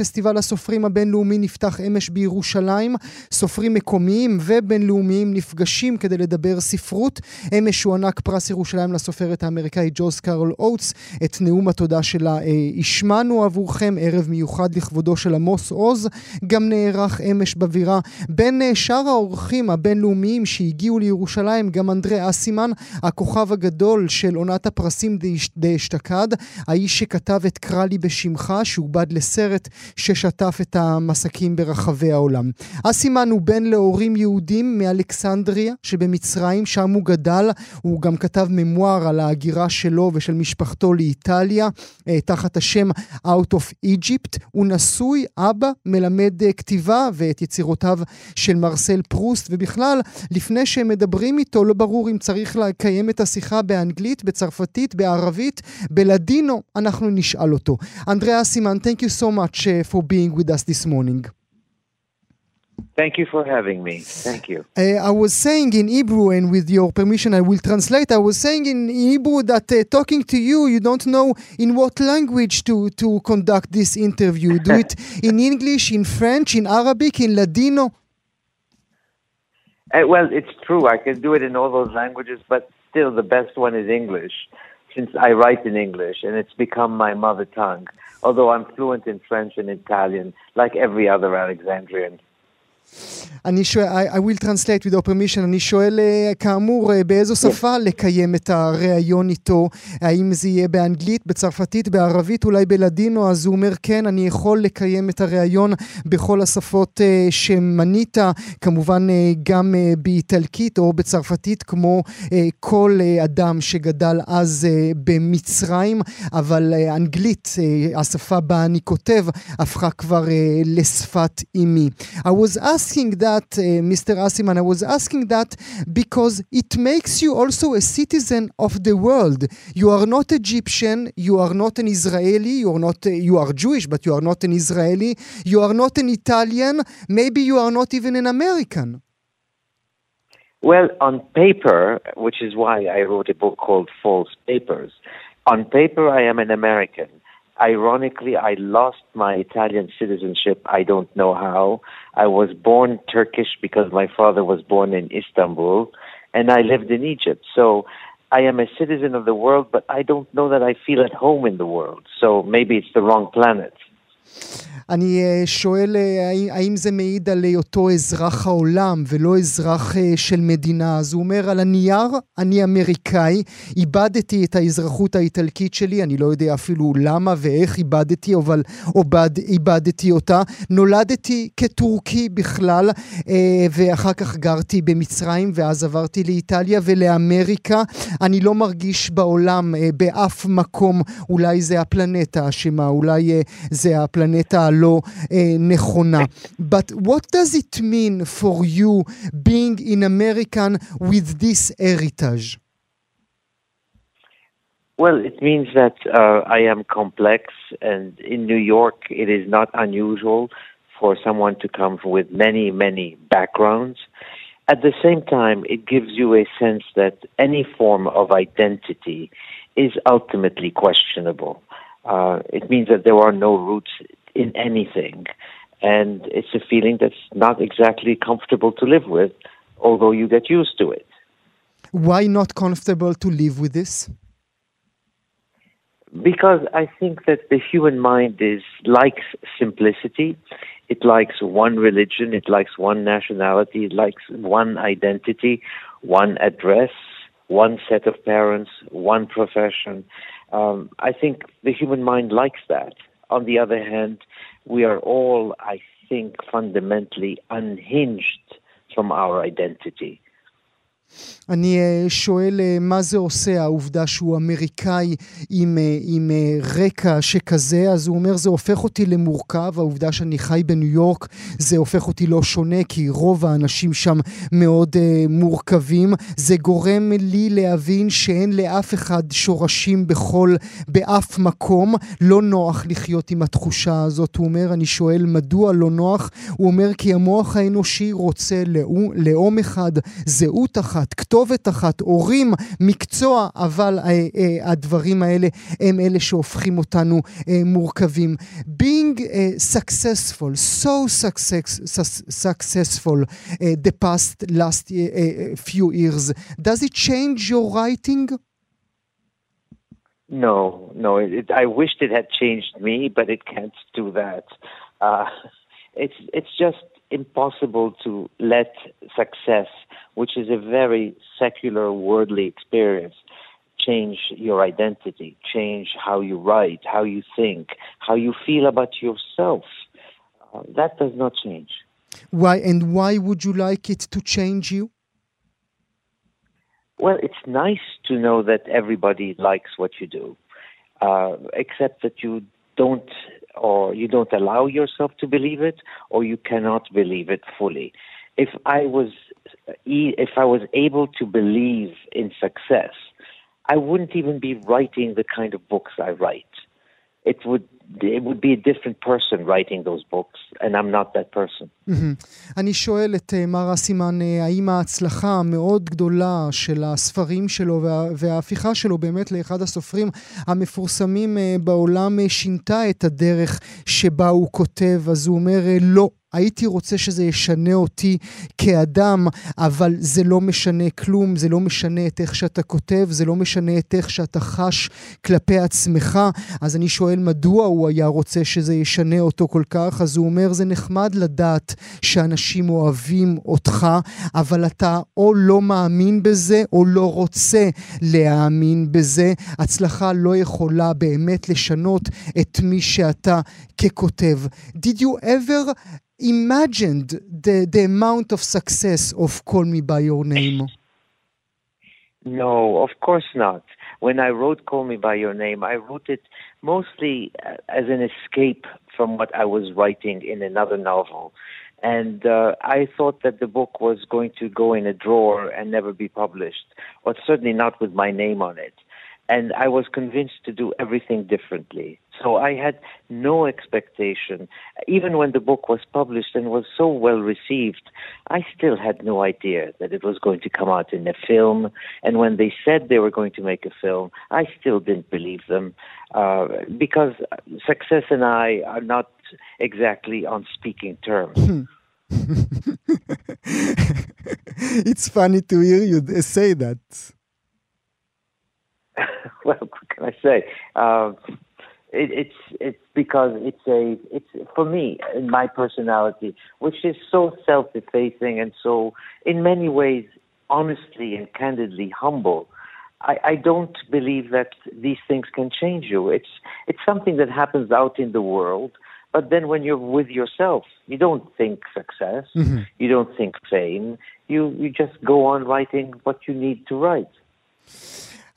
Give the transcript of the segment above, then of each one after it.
פסטיבל הסופרים הבינלאומי נפתח אמש בירושלים. סופרים מקומיים ובינלאומיים נפגשים כדי לדבר ספרות. אמש הוענק פרס ירושלים לסופרת האמריקאית ג'וז קארול אוטס. את נאום התודה שלה אה, השמענו עבורכם, ערב מיוחד לכבודו של עמוס עוז. גם נערך אמש בבירה. בין אה, שאר האורחים הבינלאומיים שהגיעו לירושלים, גם אנדרי אסימן, הכוכב הגדול של עונת הפרסים דאשתקד, האיש שכתב את קרא לי בשמך, שעובד לסרט ששטף את המסקים ברחבי העולם. אסימן הוא בן להורים יהודים מאלכסנדריה שבמצרים, שם הוא גדל. הוא גם כתב ממואר על ההגירה שלו ושל משפחתו לאיטליה, אה, תחת השם Out of Egypt. הוא נשוי, אבא, מלמד אה, כתיבה ואת יצירותיו של מרסל פרוסט, ובכלל, לפני שהם מדברים איתו, לא ברור אם צריך לקיים את השיחה באנגלית, בצרפתית, בערבית, בלדינו, אנחנו נשאל אותו. אנדריאה סימן, you so much uh, for being with us this morning. Thank you for having me. Thank you. Uh, I was saying in Hebrew, and with your permission, I will translate. I was saying in Hebrew that uh, talking to you, you don't know in what language to, to conduct this interview. Do it in English, in French, in Arabic, in Ladino? Uh, well, it's true. I can do it in all those languages, but still the best one is English, since I write in English and it's become my mother tongue. Although I'm fluent in French and Italian, like every other Alexandrian. אני שואל, I, I will translate with your permission, אני שואל כאמור באיזו שפה. לקיים את הריאיון איתו, האם זה יהיה באנגלית, בצרפתית, בערבית, אולי בלדינו, אז הוא אומר כן, אני יכול לקיים את הריאיון בכל השפות uh, שמנית, כמובן uh, גם uh, באיטלקית או בצרפתית, כמו uh, כל uh, אדם שגדל אז uh, במצרים, אבל uh, אנגלית, uh, השפה בה אני כותב, הפכה כבר uh, לשפת אימי. I was asking that, uh, Mr. Aciman, I was asking that because it makes you also a citizen of the world. You are not Egyptian, you are not an Israeli, you are not, uh, you are Jewish, but you are not an Israeli, you are not an Italian, maybe you are not even an American. Well, on paper, which is why I wrote a book called False Papers, on paper I am an American. Ironically, I lost my Italian citizenship. I don't know how. I was born Turkish because my father was born in Istanbul, and I lived in Egypt. So I am a citizen of the world, but I don't know that I feel at home in the world. So maybe it's the wrong planet. אני שואל האם זה מעיד על היותו אזרח העולם ולא אזרח של מדינה. אז הוא אומר, על הנייר אני אמריקאי, איבדתי את האזרחות האיטלקית שלי, אני לא יודע אפילו למה ואיך איבדתי, אבל עובד, איבדתי אותה. נולדתי כטורקי בכלל, ואחר כך גרתי במצרים, ואז עברתי לאיטליה ולאמריקה. אני לא מרגיש בעולם, באף מקום, אולי זה הפלנטה אשמה, אולי זה הפלנטה הלא נכונה. But what does it mean for you being in American with this heritage? Well, it means that uh, I am complex, and in New York, it is not unusual for someone to come with many, many backgrounds. At the same time, it gives you a sense that any form of identity is ultimately questionable. Uh, it means that there are no roots in anything. And it's a feeling that's not exactly comfortable to live with, although you get used to it. Why not comfortable to live with this? Because I think that the human mind is likes simplicity. It likes one religion, it likes one nationality, it likes one identity, one address, one set of parents, one profession. Um, I think the human mind likes that. On the other hand, we are all, I think, fundamentally unhinged from our identity. אני שואל מה זה עושה העובדה שהוא אמריקאי עם, עם רקע שכזה, אז הוא אומר זה הופך אותי למורכב, העובדה שאני חי בניו יורק זה הופך אותי לא שונה כי רוב האנשים שם מאוד uh, מורכבים, זה גורם לי להבין שאין לאף אחד שורשים בכל, באף מקום, לא נוח לחיות עם התחושה הזאת, הוא אומר, אני שואל מדוע לא נוח, הוא אומר כי המוח האנושי רוצה לאום אחד, זהות אחת אחת, כתובת אחת, הורים, מקצוע, אבל אה, אה, הדברים האלה הם אלה שהופכים אותנו אה, מורכבים. being uh, successful, so success, successful uh, the past last uh, few years, does it change your writing? No, no. It, I wished it had changed me, but it can't do that. Uh, it's it's just impossible to let success, which is a very secular, worldly experience, change your identity, change how you write, how you think, how you feel about yourself. Uh, that does not change. Why and why would you like it to change you? Well, it's nice to know that everybody likes what you do, uh, except that you don't or you don't allow yourself to believe it, or you cannot believe it fully. If I was if I was able to believe in success, I wouldn't even be writing the kind of books I write. It would it would be a different person writing those books, and I'm not that person. אני שואל את מר אסימן, האם ההצלחה המאוד גדולה של הספרים שלו וה, וההפיכה שלו באמת לאחד הסופרים המפורסמים בעולם שינתה את הדרך שבה הוא כותב? אז הוא אומר, לא, הייתי רוצה שזה ישנה אותי כאדם, אבל זה לא משנה כלום, זה לא משנה את איך שאתה כותב, זה לא משנה את איך שאתה חש כלפי עצמך. אז אני שואל מדוע הוא היה רוצה שזה ישנה אותו כל כך, אז הוא אומר, זה נחמד לדעת שאנשים אוהבים אותך, אבל אתה או לא מאמין בזה, או לא רוצה להאמין בזה. הצלחה לא יכולה באמת לשנות את מי שאתה ככותב. Did you ever imagined the, the amount of success of Call Me By Your Name? No, of course not. When I wrote Call Me By Your Name, I wrote it mostly uh, as an escape from what I was writing in another novel. And uh, I thought that the book was going to go in a drawer and never be published, but certainly not with my name on it. And I was convinced to do everything differently. So I had no expectation. Even when the book was published and was so well received, I still had no idea that it was going to come out in a film. And when they said they were going to make a film, I still didn't believe them uh, because success and I are not exactly on speaking terms. it's funny to hear you say that. well, what can I say? Uh, it, it's it's because it's a it's for me in my personality, which is so self-effacing and so in many ways honestly and candidly humble. I, I don't believe that these things can change you. It's it's something that happens out in the world, but then when you're with yourself, you don't think success, mm-hmm. you don't think fame. You you just go on writing what you need to write.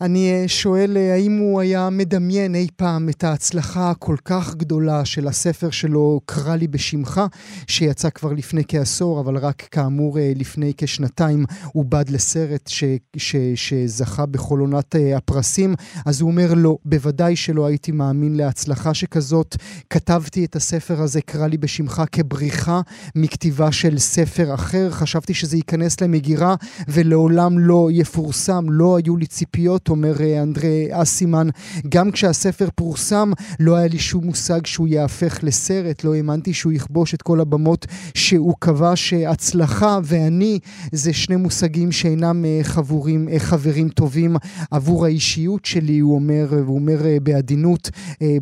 אני שואל האם הוא היה מדמיין אי פעם את ההצלחה הכל כך גדולה של הספר שלו, קרא לי בשמך, שיצא כבר לפני כעשור, אבל רק כאמור לפני כשנתיים עובד לסרט ש, ש, שזכה בכל עונת הפרסים. אז הוא אומר לא, בוודאי שלא הייתי מאמין להצלחה שכזאת. כתבתי את הספר הזה, קרא לי בשמך, כבריחה מכתיבה של ספר אחר. חשבתי שזה ייכנס למגירה ולעולם לא יפורסם. לא היו לי ציפיות. אומר אנדרי אסימן, גם כשהספר פורסם, לא היה לי שום מושג שהוא יהפך לסרט, לא האמנתי שהוא יכבוש את כל הבמות שהוא קבע שהצלחה ואני זה שני מושגים שאינם חבורים, חברים טובים. עבור האישיות שלי, הוא אומר, והוא אומר בעדינות,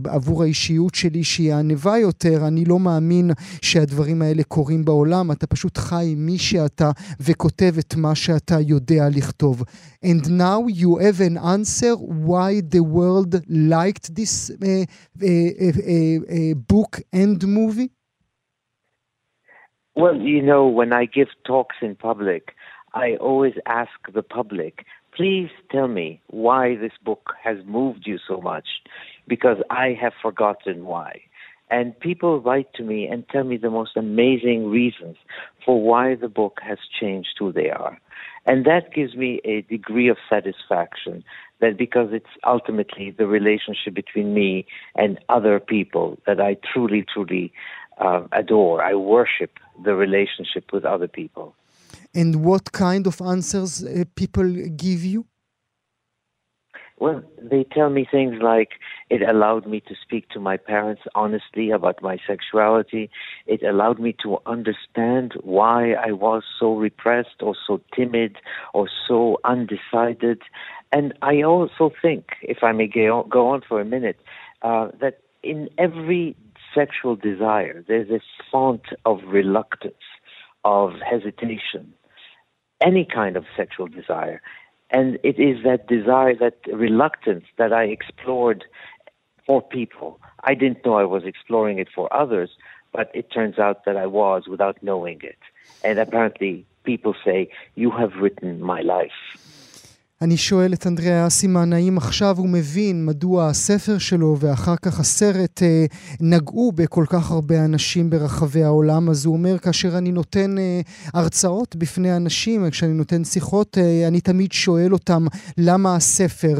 עבור האישיות שלי שהיא הענבה יותר, אני לא מאמין שהדברים האלה קורים בעולם, אתה פשוט חי עם מי שאתה וכותב את מה שאתה יודע לכתוב. And now you have an answer why the world liked this uh, uh, uh, book and movie? Well, you know, when I give talks in public, I always ask the public, please tell me why this book has moved you so much, because I have forgotten why. And people write to me and tell me the most amazing reasons for why the book has changed who they are. And that gives me a degree of satisfaction that because it's ultimately the relationship between me and other people that I truly, truly uh, adore. I worship the relationship with other people. And what kind of answers uh, people give you? Well, they tell me things like it allowed me to speak to my parents honestly about my sexuality. It allowed me to understand why I was so repressed or so timid or so undecided. And I also think, if I may go on for a minute, uh, that in every sexual desire, there's a font of reluctance, of hesitation, any kind of sexual desire. And it is that desire, that reluctance that I explored for people. I didn't know I was exploring it for others, but it turns out that I was without knowing it. And apparently, people say, You have written my life. אני שואל את אנדריאה אסימן, האם עכשיו הוא מבין מדוע הספר שלו ואחר כך הסרט אה, נגעו בכל כך הרבה אנשים ברחבי העולם? אז הוא אומר, כאשר אני נותן אה, הרצאות בפני אנשים, כשאני נותן שיחות, אה, אני תמיד שואל אותם למה הספר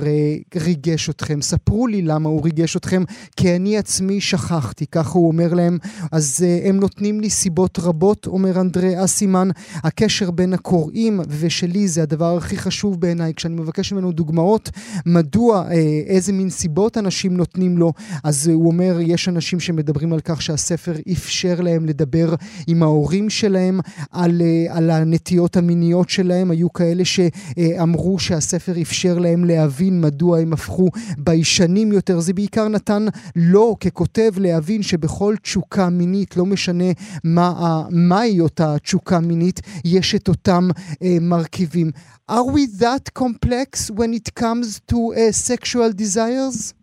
ריגש אתכם. ספרו לי למה הוא ריגש אתכם, כי אני עצמי שכחתי, ככה הוא אומר להם. אז הם נותנים לי סיבות רבות, אומר אנדריאה אסימן. הקשר בין הקוראים ושלי זה הדבר הכי חשוב בעיניי. אני מבקש ממנו דוגמאות מדוע, אה, איזה מין סיבות אנשים נותנים לו, אז הוא אומר, יש אנשים שמדברים על כך שהספר אפשר להם לדבר עם ההורים שלהם על, אה, על הנטיות המיניות שלהם. היו כאלה שאמרו שהספר אפשר להם להבין מדוע הם הפכו ביישנים יותר. זה בעיקר נתן לו ככותב להבין שבכל תשוקה מינית, לא משנה מה, מהי אותה תשוקה מינית, יש את אותם אה, מרכיבים. Are we that complex when it comes to uh, sexual desires?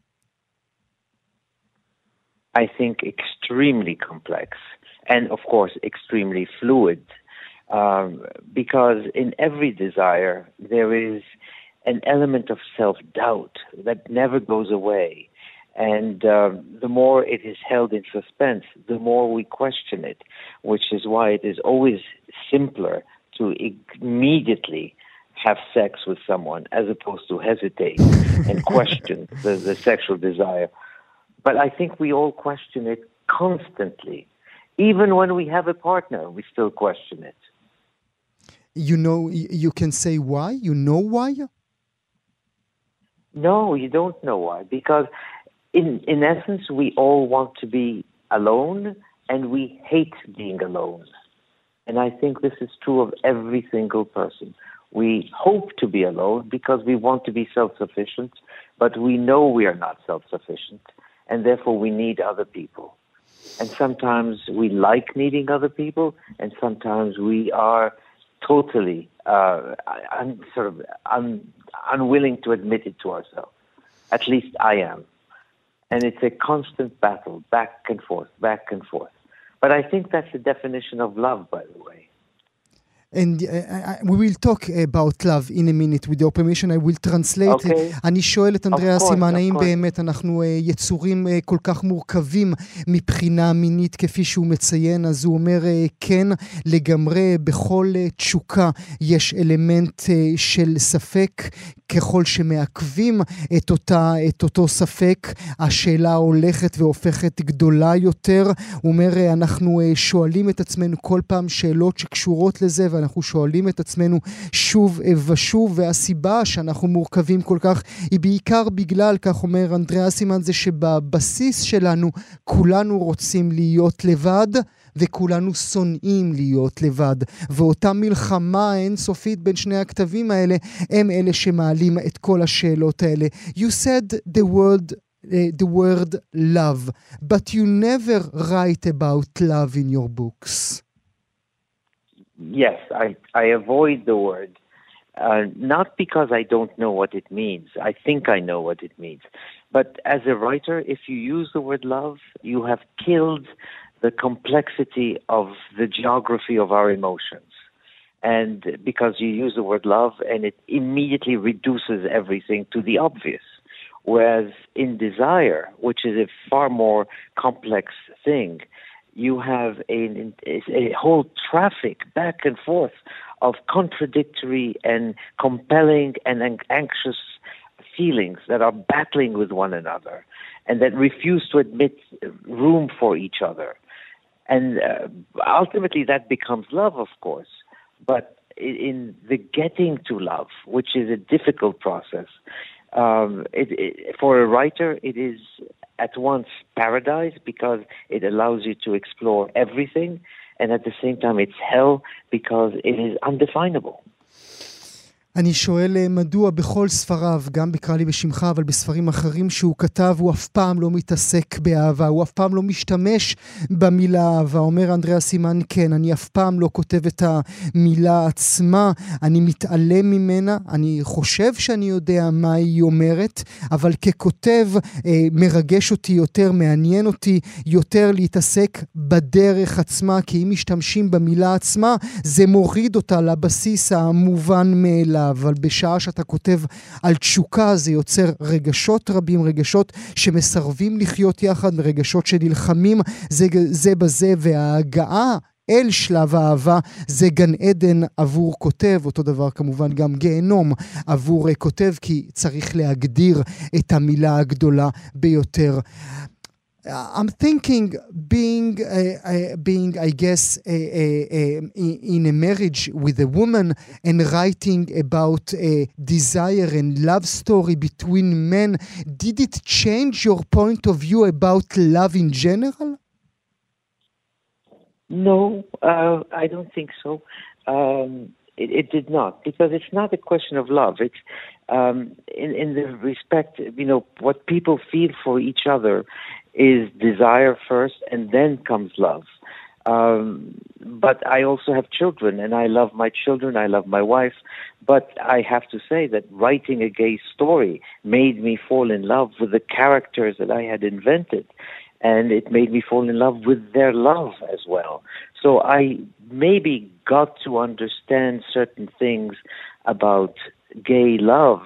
I think extremely complex and, of course, extremely fluid. Um, because in every desire, there is an element of self doubt that never goes away. And um, the more it is held in suspense, the more we question it, which is why it is always simpler to immediately have sex with someone as opposed to hesitate and question the, the sexual desire. But I think we all question it constantly. Even when we have a partner, we still question it. You know, you can say why? You know why? No, you don't know why. Because in, in essence, we all want to be alone and we hate being alone. And I think this is true of every single person. We hope to be alone because we want to be self sufficient, but we know we are not self sufficient, and therefore we need other people. And sometimes we like needing other people, and sometimes we are totally uh, un, sort of un, unwilling to admit it to ourselves. At least I am. And it's a constant battle, back and forth, back and forth. But I think that's the definition of love, by the way. And uh, we will talk about love in a minute with your permission, I will translate. Okay. אני שואל את אנדריאה סימן, האם באמת אנחנו uh, יצורים uh, כל כך מורכבים מבחינה מינית כפי שהוא מציין? אז הוא אומר, uh, כן, לגמרי, בכל uh, תשוקה יש אלמנט uh, של ספק. ככל שמעכבים את, אותה, את אותו ספק, השאלה הולכת והופכת גדולה יותר. הוא אומר, אנחנו uh, שואלים את עצמנו כל פעם שאלות שקשורות לזה, ואנחנו שואלים את עצמנו שוב ושוב, והסיבה שאנחנו מורכבים כל כך היא בעיקר בגלל, כך אומר אנדריאה סימן, זה שבבסיס שלנו כולנו רוצים להיות לבד. וכולנו שונאים להיות לבד. ואותה מלחמה האינסופית בין שני הכתבים האלה, הם אלה שמעלים את כל השאלות האלה. You said the word Uh, the word love, but you never write about love in your books. Yes, I, I avoid the word, uh, not because I don't know what it means. I think I know what it means. But as a writer, if you use the word love, you have killed the complexity of the geography of our emotions. And because you use the word love and it immediately reduces everything to the obvious. Whereas in desire, which is a far more complex thing, you have a, a whole traffic back and forth of contradictory and compelling and anxious feelings that are battling with one another and that refuse to admit room for each other. And uh, ultimately, that becomes love, of course. But in the getting to love, which is a difficult process. Um, it, it, for a writer, it is at once paradise because it allows you to explore everything, and at the same time, it's hell because it is undefinable. אני שואל אה, מדוע בכל ספריו, גם בקרא לי בשמך, אבל בספרים אחרים שהוא כתב, הוא אף פעם לא מתעסק באהבה, הוא אף פעם לא משתמש במילה אהבה. אומר אנדריאה סימן, כן, אני אף פעם לא כותב את המילה עצמה, אני מתעלם ממנה, אני חושב שאני יודע מה היא אומרת, אבל ככותב אה, מרגש אותי יותר, מעניין אותי יותר להתעסק בדרך עצמה, כי אם משתמשים במילה עצמה, זה מוריד אותה לבסיס המובן מאליו. אבל בשעה שאתה כותב על תשוקה זה יוצר רגשות רבים, רגשות שמסרבים לחיות יחד, רגשות שנלחמים זה, זה בזה, וההגעה אל שלב האהבה זה גן עדן עבור כותב, אותו דבר כמובן גם גיהנום עבור כותב, כי צריך להגדיר את המילה הגדולה ביותר. Uh, I'm thinking being, uh, being I guess, uh, uh, uh, in a marriage with a woman and writing about a desire and love story between men, did it change your point of view about love in general? No, uh, I don't think so. Um, it, it, did not, because it's not a question of love. It's um, in, in the respect, you know, what people feel for each other is desire first, and then comes love. Um, but I also have children, and I love my children. I love my wife. But I have to say that writing a gay story made me fall in love with the characters that I had invented. And it made me fall in love with their love as well. So I maybe got to understand certain things about gay love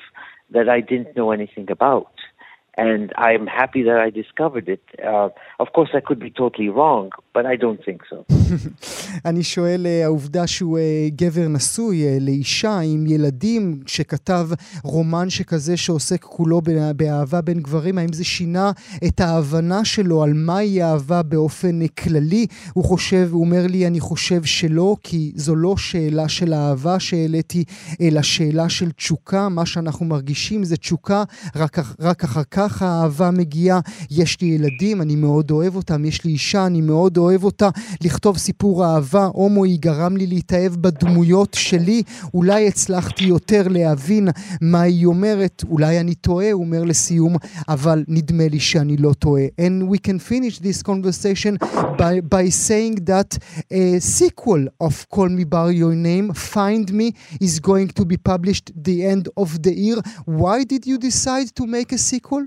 that I didn't know anything about. And I'm happy that I discovered it. Uh, of course, I could be totally wrong, but I don't think so. אני שואל, העובדה שהוא גבר נשוי לאישה עם ילדים, שכתב רומן שכזה שעוסק כולו באהבה בין גברים, האם זה שינה את ההבנה שלו על מהי אהבה באופן כללי? הוא חושב, הוא אומר לי, אני חושב שלא, כי זו לא שאלה של אהבה שהעליתי, אלא שאלה של תשוקה. מה שאנחנו מרגישים זה תשוקה, רק, רק אחר כך. ככה האהבה מגיעה. יש לי ילדים, אני מאוד אוהב אותם, יש לי אישה, אני מאוד אוהב אותה. לכתוב סיפור אהבה הומואי גרם לי להתאהב בדמויות שלי. אולי הצלחתי יותר להבין מה היא אומרת, אולי אני טועה, הוא אומר לסיום, אבל נדמה לי שאני לא טועה. And we can finish this conversation by, by saying that a sequel of Call Me By Your Name, Find Me, is going to be published the end of the year. Why did you decide to make a sequel?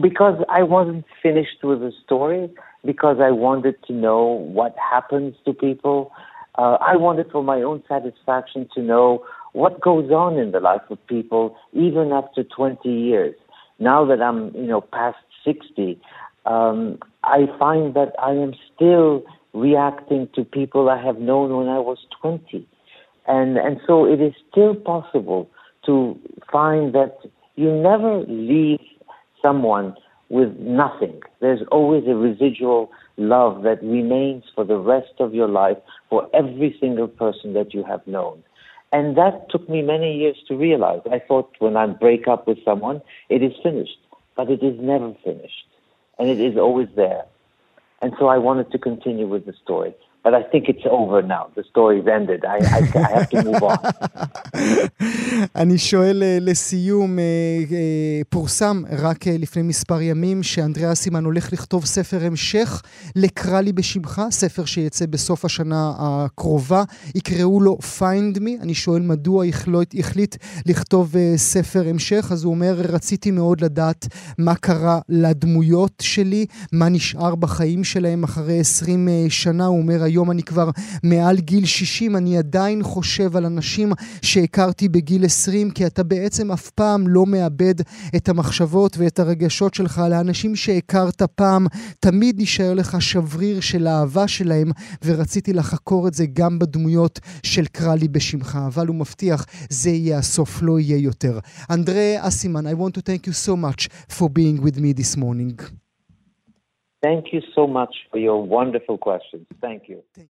Because I wasn't finished with the story, because I wanted to know what happens to people. Uh, I wanted for my own satisfaction to know what goes on in the life of people even after 20 years. Now that I'm, you know, past 60, um, I find that I am still reacting to people I have known when I was 20. And, and so it is still possible to find that you never leave someone with nothing. There's always a residual love that remains for the rest of your life for every single person that you have known. And that took me many years to realize. I thought when I break up with someone, it is finished. But it is never finished. And it is always there. And so I wanted to continue with the story. But I think it's over now. The story's ended. I, I, I have to move on. אני שואל לסיום, פורסם רק לפני מספר ימים שאנדריאה סימן הולך לכתוב ספר המשך לקרא לי בשמך, ספר שיצא בסוף השנה הקרובה. יקראו לו Find Me. אני שואל מדוע החליט, החליט לכתוב ספר המשך, אז הוא אומר, רציתי מאוד לדעת מה קרה לדמויות שלי, מה נשאר בחיים שלהם אחרי 20 שנה. הוא אומר, היום אני כבר מעל גיל 60, אני עדיין חושב על אנשים שהכרתי בגיל 20, כי אתה בעצם אף פעם לא מאבד את המחשבות ואת הרגשות שלך לאנשים שהכרת פעם. תמיד נשאר לך שבריר של האהבה שלהם, ורציתי לחקור את זה גם בדמויות של קרא לי בשמך. אבל הוא מבטיח, זה יהיה הסוף, לא יהיה יותר. אנדרי אסימן, I want to thank you so much for being with me this morning. Thank you so much for your wonderful questions. Thank you.